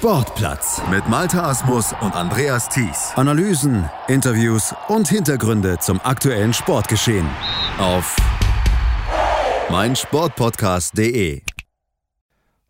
Sportplatz mit Malta Asmus und Andreas Thies. Analysen, Interviews und Hintergründe zum aktuellen Sportgeschehen auf meinsportpodcast.de.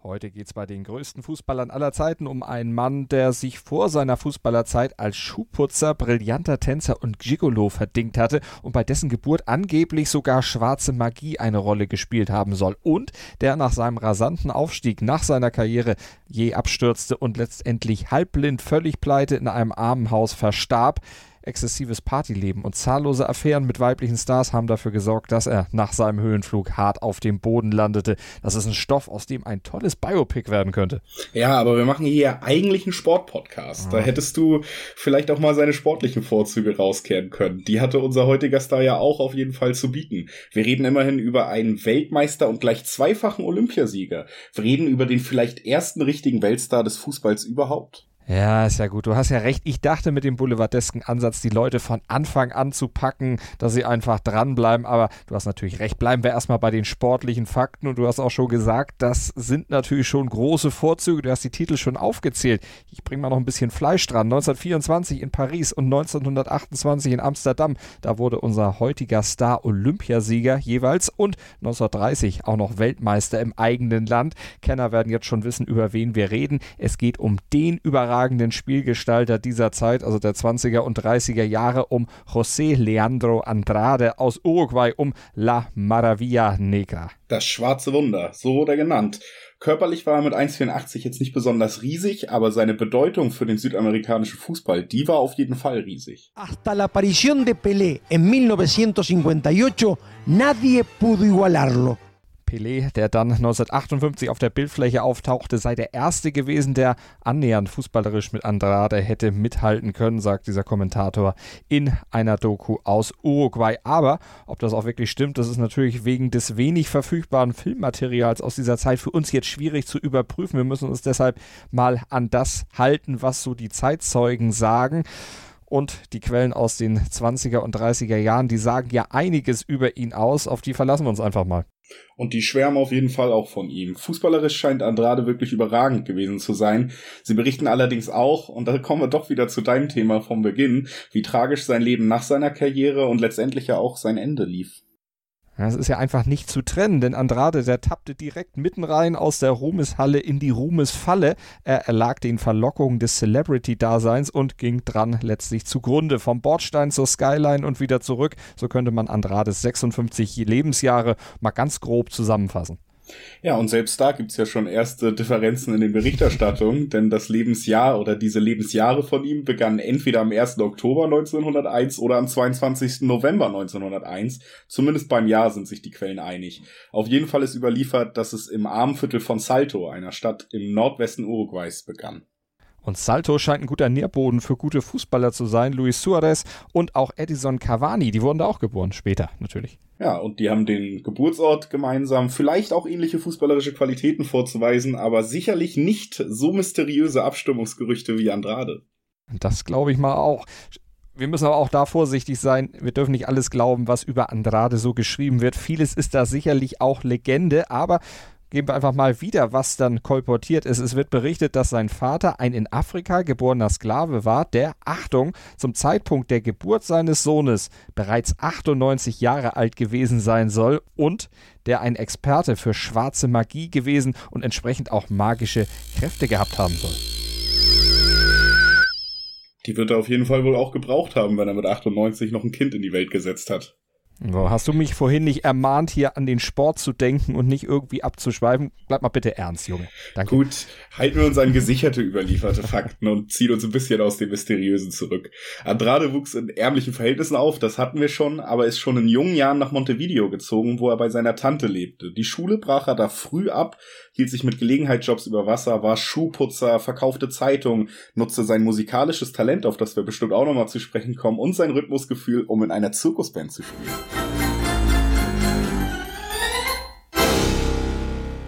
Heute geht es bei den größten Fußballern aller Zeiten um einen Mann, der sich vor seiner Fußballerzeit als Schuhputzer, brillanter Tänzer und Gigolo verdingt hatte und bei dessen Geburt angeblich sogar schwarze Magie eine Rolle gespielt haben soll und der nach seinem rasanten Aufstieg nach seiner Karriere je abstürzte und letztendlich halbblind, völlig pleite in einem Armenhaus verstarb exzessives Partyleben und zahllose Affären mit weiblichen Stars haben dafür gesorgt, dass er nach seinem Höhenflug hart auf dem Boden landete. Das ist ein Stoff, aus dem ein tolles Biopic werden könnte. Ja, aber wir machen hier eigentlich einen Sportpodcast. Ah. Da hättest du vielleicht auch mal seine sportlichen Vorzüge rauskehren können. Die hatte unser heutiger Star ja auch auf jeden Fall zu bieten. Wir reden immerhin über einen Weltmeister und gleich zweifachen Olympiasieger. Wir reden über den vielleicht ersten richtigen Weltstar des Fußballs überhaupt. Ja, ist ja gut. Du hast ja recht. Ich dachte mit dem boulevardesken Ansatz, die Leute von Anfang an zu packen, dass sie einfach dranbleiben. Aber du hast natürlich recht. Bleiben wir erstmal bei den sportlichen Fakten. Und du hast auch schon gesagt, das sind natürlich schon große Vorzüge. Du hast die Titel schon aufgezählt. Ich bringe mal noch ein bisschen Fleisch dran. 1924 in Paris und 1928 in Amsterdam. Da wurde unser heutiger Star Olympiasieger jeweils und 1930 auch noch Weltmeister im eigenen Land. Kenner werden jetzt schon wissen, über wen wir reden. Es geht um den überragenden herausragenden Spielgestalter dieser Zeit, also der 20er und 30er Jahre, um José Leandro Andrade aus Uruguay, um La Maravilla Negra. Das schwarze Wunder, so wurde er genannt. Körperlich war er mit 1,84 jetzt nicht besonders riesig, aber seine Bedeutung für den südamerikanischen Fußball, die war auf jeden Fall riesig. Hasta la aparición de Pelé en 1958, nadie pudo igualarlo. Pelé, der dann 1958 auf der Bildfläche auftauchte, sei der erste gewesen, der annähernd fußballerisch mit Andrade hätte mithalten können, sagt dieser Kommentator in einer Doku aus Uruguay. Aber ob das auch wirklich stimmt, das ist natürlich wegen des wenig verfügbaren Filmmaterials aus dieser Zeit für uns jetzt schwierig zu überprüfen. Wir müssen uns deshalb mal an das halten, was so die Zeitzeugen sagen und die Quellen aus den 20er und 30er Jahren, die sagen ja einiges über ihn aus. Auf die verlassen wir uns einfach mal. Und die schwärmen auf jeden Fall auch von ihm. Fußballerisch scheint Andrade wirklich überragend gewesen zu sein. Sie berichten allerdings auch, und da kommen wir doch wieder zu deinem Thema vom Beginn, wie tragisch sein Leben nach seiner Karriere und letztendlich ja auch sein Ende lief. Das ist ja einfach nicht zu trennen, denn Andrade, der tappte direkt mitten rein aus der Ruhmeshalle in die Ruhmesfalle. Er erlag den Verlockungen des Celebrity-Daseins und ging dran letztlich zugrunde. Vom Bordstein zur Skyline und wieder zurück. So könnte man Andrades 56 Lebensjahre mal ganz grob zusammenfassen. Ja, und selbst da gibt's ja schon erste Differenzen in den Berichterstattungen, denn das Lebensjahr oder diese Lebensjahre von ihm begannen entweder am 1. Oktober 1901 oder am 22. November 1901. Zumindest beim Jahr sind sich die Quellen einig. Auf jeden Fall ist überliefert, dass es im Armenviertel von Salto, einer Stadt im Nordwesten Uruguays, begann. Und Salto scheint ein guter Nährboden für gute Fußballer zu sein. Luis Suarez und auch Edison Cavani, die wurden da auch geboren, später natürlich. Ja, und die haben den Geburtsort gemeinsam, vielleicht auch ähnliche fußballerische Qualitäten vorzuweisen, aber sicherlich nicht so mysteriöse Abstimmungsgerüchte wie Andrade. Das glaube ich mal auch. Wir müssen aber auch da vorsichtig sein. Wir dürfen nicht alles glauben, was über Andrade so geschrieben wird. Vieles ist da sicherlich auch Legende, aber geben wir einfach mal wieder, was dann kolportiert ist. Es wird berichtet, dass sein Vater ein in Afrika geborener Sklave war, der, Achtung, zum Zeitpunkt der Geburt seines Sohnes bereits 98 Jahre alt gewesen sein soll und der ein Experte für schwarze Magie gewesen und entsprechend auch magische Kräfte gehabt haben soll. Die wird er auf jeden Fall wohl auch gebraucht haben, wenn er mit 98 noch ein Kind in die Welt gesetzt hat. Hast du mich vorhin nicht ermahnt, hier an den Sport zu denken und nicht irgendwie abzuschweifen? Bleib mal bitte ernst, Junge. Danke. Gut, halten wir uns an gesicherte, überlieferte Fakten und ziehen uns ein bisschen aus dem Mysteriösen zurück. Andrade wuchs in ärmlichen Verhältnissen auf, das hatten wir schon, aber ist schon in jungen Jahren nach Montevideo gezogen, wo er bei seiner Tante lebte. Die Schule brach er da früh ab, hielt sich mit Gelegenheitsjobs über Wasser, war Schuhputzer, verkaufte Zeitung, nutzte sein musikalisches Talent, auf das wir bestimmt auch nochmal zu sprechen kommen, und sein Rhythmusgefühl, um in einer Zirkusband zu spielen.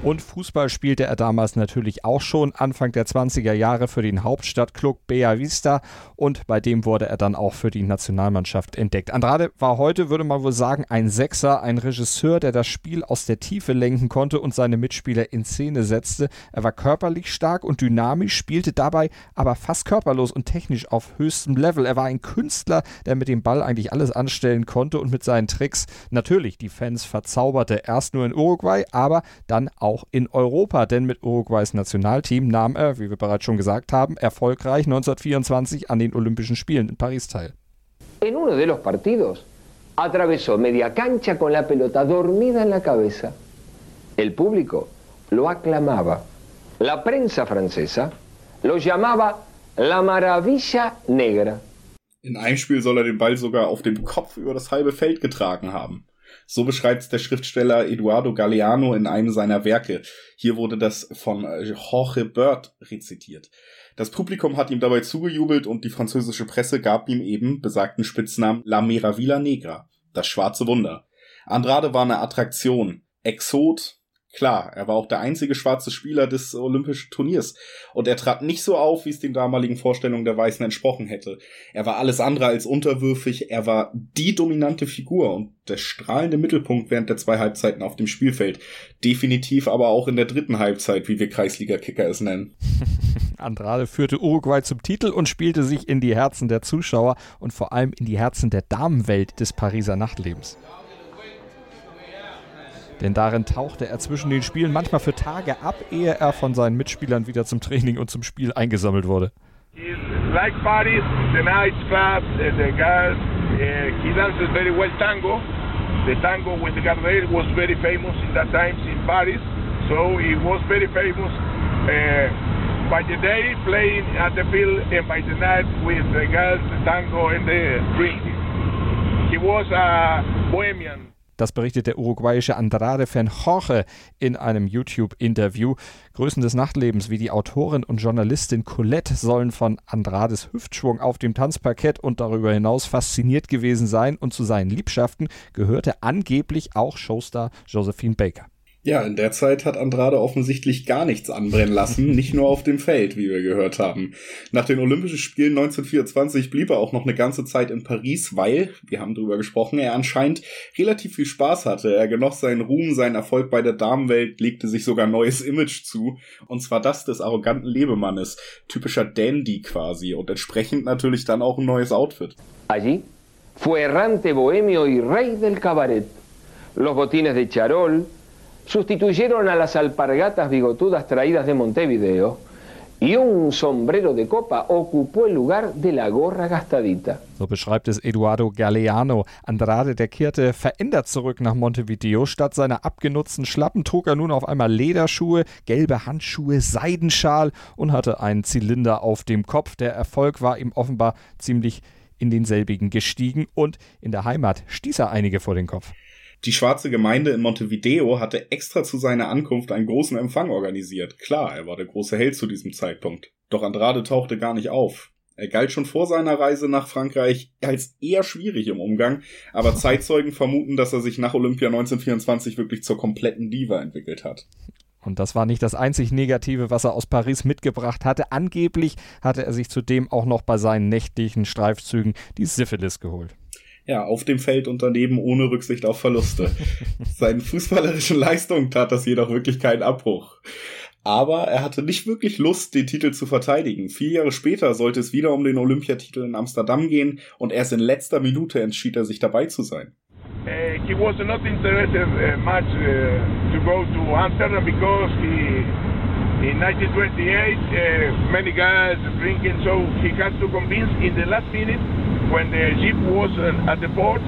Und Fußball spielte er damals natürlich auch schon, Anfang der 20er Jahre für den Hauptstadtklub Bea Vista und bei dem wurde er dann auch für die Nationalmannschaft entdeckt. Andrade war heute, würde man wohl sagen, ein Sechser, ein Regisseur, der das Spiel aus der Tiefe lenken konnte und seine Mitspieler in Szene setzte. Er war körperlich stark und dynamisch, spielte dabei aber fast körperlos und technisch auf höchstem Level. Er war ein Künstler, der mit dem Ball eigentlich alles anstellen konnte und mit seinen Tricks natürlich die Fans verzauberte. Erst nur in Uruguay, aber dann auch auch in Europa, denn mit Uruguays Nationalteam nahm er, wie wir bereits schon gesagt haben, erfolgreich 1924 an den Olympischen Spielen in Paris teil. En uno de los partidos atravesó media cancha con la pelota dormida en la cabeza. El público lo aclamaba. La prensa francesa lo llamaba la maravilla negra. In einem Spiel soll er den Ball sogar auf dem Kopf über das halbe Feld getragen haben. So beschreibt es der Schriftsteller Eduardo Galeano in einem seiner Werke. Hier wurde das von äh, Jorge Bird rezitiert. Das Publikum hat ihm dabei zugejubelt und die französische Presse gab ihm eben besagten Spitznamen La Meravilla Negra, das schwarze Wunder. Andrade war eine Attraktion, Exot, Klar, er war auch der einzige schwarze Spieler des Olympischen Turniers und er trat nicht so auf, wie es den damaligen Vorstellungen der Weißen entsprochen hätte. Er war alles andere als unterwürfig, er war die dominante Figur und der strahlende Mittelpunkt während der zwei Halbzeiten auf dem Spielfeld. Definitiv aber auch in der dritten Halbzeit, wie wir Kreisliga-Kicker es nennen. Andrade führte Uruguay zum Titel und spielte sich in die Herzen der Zuschauer und vor allem in die Herzen der Damenwelt des Pariser Nachtlebens. Denn darin tauchte er zwischen den Spielen manchmal für Tage ab, ehe er von seinen Mitspielern wieder zum Training und zum Spiel eingesammelt wurde. Like Paris, the night club, the, girls, uh, he dances very well tango. The tango with Gardel was very famous in that times in Paris, so he was very famous. Uh, by the day playing at the field and by the night with the girls, the tango and the drink. He was a bohemian. Das berichtet der uruguayische Andrade-Fan Jorge in einem YouTube-Interview. Größen des Nachtlebens wie die Autorin und Journalistin Colette sollen von Andrades Hüftschwung auf dem Tanzparkett und darüber hinaus fasziniert gewesen sein und zu seinen Liebschaften gehörte angeblich auch Showstar Josephine Baker. Ja, in der Zeit hat Andrade offensichtlich gar nichts anbrennen lassen, nicht nur auf dem Feld, wie wir gehört haben. Nach den Olympischen Spielen 1924 blieb er auch noch eine ganze Zeit in Paris, weil, wir haben drüber gesprochen, er anscheinend relativ viel Spaß hatte. Er genoss seinen Ruhm, seinen Erfolg bei der Damenwelt, legte sich sogar neues Image zu, und zwar das des arroganten Lebemannes, typischer Dandy quasi, und entsprechend natürlich dann auch ein neues Outfit. Allí fue errante bohemio y rey del cabaret. Los botines de charol, sustituyeron a las alpargatas bigotudas traídas de Montevideo y un sombrero de copa ocupó el lugar de la gorra gastadita. So beschreibt es Eduardo Galeano. Andrade, der kehrte verändert zurück nach Montevideo. Statt seiner abgenutzten Schlappen trug er nun auf einmal Lederschuhe, gelbe Handschuhe, Seidenschal und hatte einen Zylinder auf dem Kopf. Der Erfolg war ihm offenbar ziemlich in denselbigen gestiegen und in der Heimat stieß er einige vor den Kopf. Die schwarze Gemeinde in Montevideo hatte extra zu seiner Ankunft einen großen Empfang organisiert. Klar, er war der große Held zu diesem Zeitpunkt. Doch Andrade tauchte gar nicht auf. Er galt schon vor seiner Reise nach Frankreich als eher schwierig im Umgang, aber Zeitzeugen vermuten, dass er sich nach Olympia 1924 wirklich zur kompletten Diva entwickelt hat. Und das war nicht das einzig Negative, was er aus Paris mitgebracht hatte. Angeblich hatte er sich zudem auch noch bei seinen nächtlichen Streifzügen die Syphilis geholt ja, auf dem Feld und daneben ohne Rücksicht auf Verluste. Seinen fußballerischen Leistungen tat das jedoch wirklich keinen Abbruch. Aber er hatte nicht wirklich Lust, den Titel zu verteidigen. Vier Jahre später sollte es wieder um den Olympiatitel in Amsterdam gehen und erst in letzter Minute entschied er sich dabei zu sein. Uh, he was not interested uh, much uh, to go to Amsterdam because he In 1928, uh, many guys drinking, so he had to convince in the last minute when the jeep was at the port,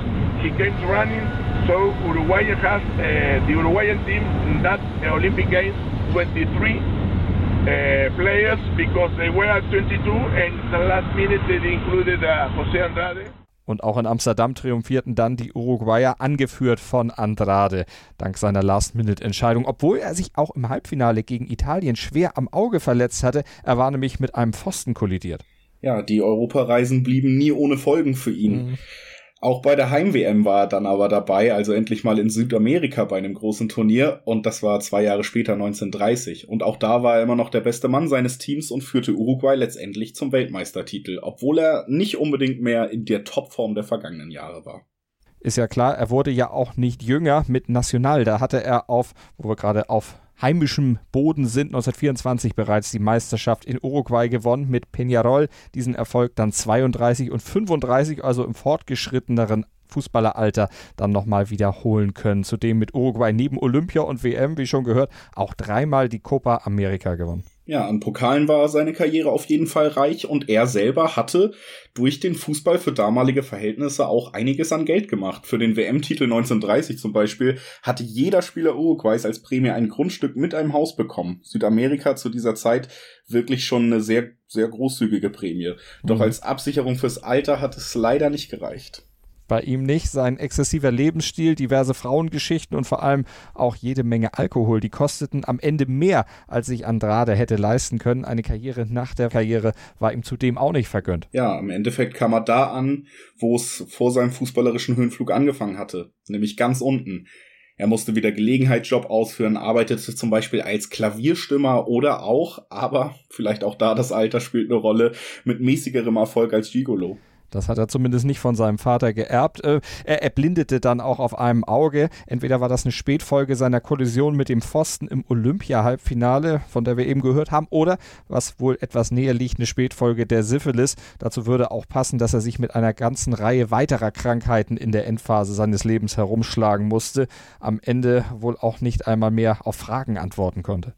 he came running. So Uruguay has uh, the Uruguayan team in that Olympic Games 23 uh, players because they were at 22 and the last minute they included uh, Jose Andrade. Und auch in Amsterdam triumphierten dann die Uruguayer, angeführt von Andrade, dank seiner Last-Minute-Entscheidung. Obwohl er sich auch im Halbfinale gegen Italien schwer am Auge verletzt hatte, er war nämlich mit einem Pfosten kollidiert. Ja, die Europareisen blieben nie ohne Folgen für ihn. Mhm. Auch bei der Heim-WM war er dann aber dabei, also endlich mal in Südamerika bei einem großen Turnier und das war zwei Jahre später 1930. Und auch da war er immer noch der beste Mann seines Teams und führte Uruguay letztendlich zum Weltmeistertitel, obwohl er nicht unbedingt mehr in der Topform der vergangenen Jahre war ist ja klar, er wurde ja auch nicht jünger mit National. Da hatte er auf, wo wir gerade auf heimischem Boden sind 1924 bereits die Meisterschaft in Uruguay gewonnen mit Peñarol. Diesen Erfolg dann 32 und 35, also im fortgeschritteneren Fußballeralter dann nochmal wiederholen können. Zudem mit Uruguay neben Olympia und WM, wie schon gehört, auch dreimal die Copa America gewonnen. Ja, an Pokalen war seine Karriere auf jeden Fall reich und er selber hatte durch den Fußball für damalige Verhältnisse auch einiges an Geld gemacht. Für den WM-Titel 1930 zum Beispiel hatte jeder Spieler Uruguays als Prämie ein Grundstück mit einem Haus bekommen. Südamerika zu dieser Zeit wirklich schon eine sehr, sehr großzügige Prämie. Doch mhm. als Absicherung fürs Alter hat es leider nicht gereicht bei ihm nicht. Sein exzessiver Lebensstil, diverse Frauengeschichten und vor allem auch jede Menge Alkohol, die kosteten am Ende mehr, als sich Andrade hätte leisten können. Eine Karriere nach der Karriere war ihm zudem auch nicht vergönnt. Ja, im Endeffekt kam er da an, wo es vor seinem fußballerischen Höhenflug angefangen hatte, nämlich ganz unten. Er musste wieder Gelegenheitsjob ausführen, arbeitete zum Beispiel als Klavierstimmer oder auch, aber vielleicht auch da das Alter spielt eine Rolle, mit mäßigerem Erfolg als Gigolo. Das hat er zumindest nicht von seinem Vater geerbt. Äh, er erblindete dann auch auf einem Auge. Entweder war das eine Spätfolge seiner Kollision mit dem Pfosten im Olympia-Halbfinale, von der wir eben gehört haben, oder, was wohl etwas näher liegt, eine Spätfolge der Syphilis. Dazu würde auch passen, dass er sich mit einer ganzen Reihe weiterer Krankheiten in der Endphase seines Lebens herumschlagen musste. Am Ende wohl auch nicht einmal mehr auf Fragen antworten konnte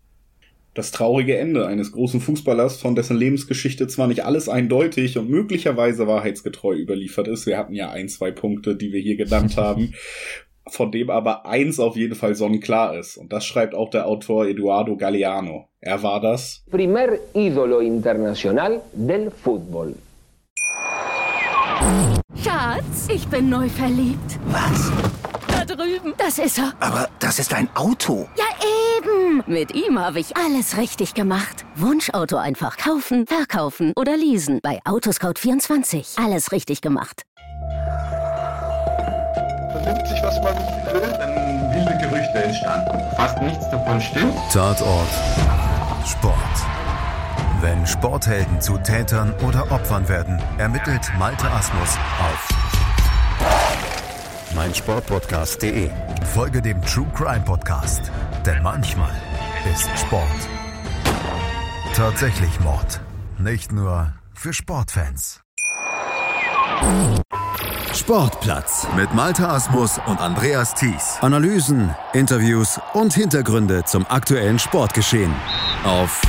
das traurige Ende eines großen Fußballers, von dessen Lebensgeschichte zwar nicht alles eindeutig und möglicherweise wahrheitsgetreu überliefert ist. Wir hatten ja ein, zwei Punkte, die wir hier genannt haben, von dem aber eins auf jeden Fall sonnenklar ist. Und das schreibt auch der Autor Eduardo Galeano. Er war das Primer ídolo internacional del fútbol. Schatz, ich bin neu verliebt. Was? Da drüben. Das ist er. Aber das ist ein Auto. Ja, eben. Mit ihm habe ich alles richtig gemacht. Wunschauto einfach kaufen, verkaufen oder leasen. Bei Autoscout24. Alles richtig gemacht. Vernimmt sich, was man will, dann wilde Gerüchte entstanden. Fast nichts davon stimmt. Tatort. Sport. Wenn Sporthelden zu Tätern oder Opfern werden, ermittelt Malte Asmus auf meinsportpodcast.de. Folge dem True Crime Podcast, denn manchmal ist Sport tatsächlich Mord. Nicht nur für Sportfans. Sportplatz mit Malte Asmus und Andreas Thies. Analysen, Interviews und Hintergründe zum aktuellen Sportgeschehen auf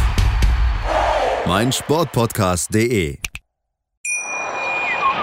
meinsportpodcast.de.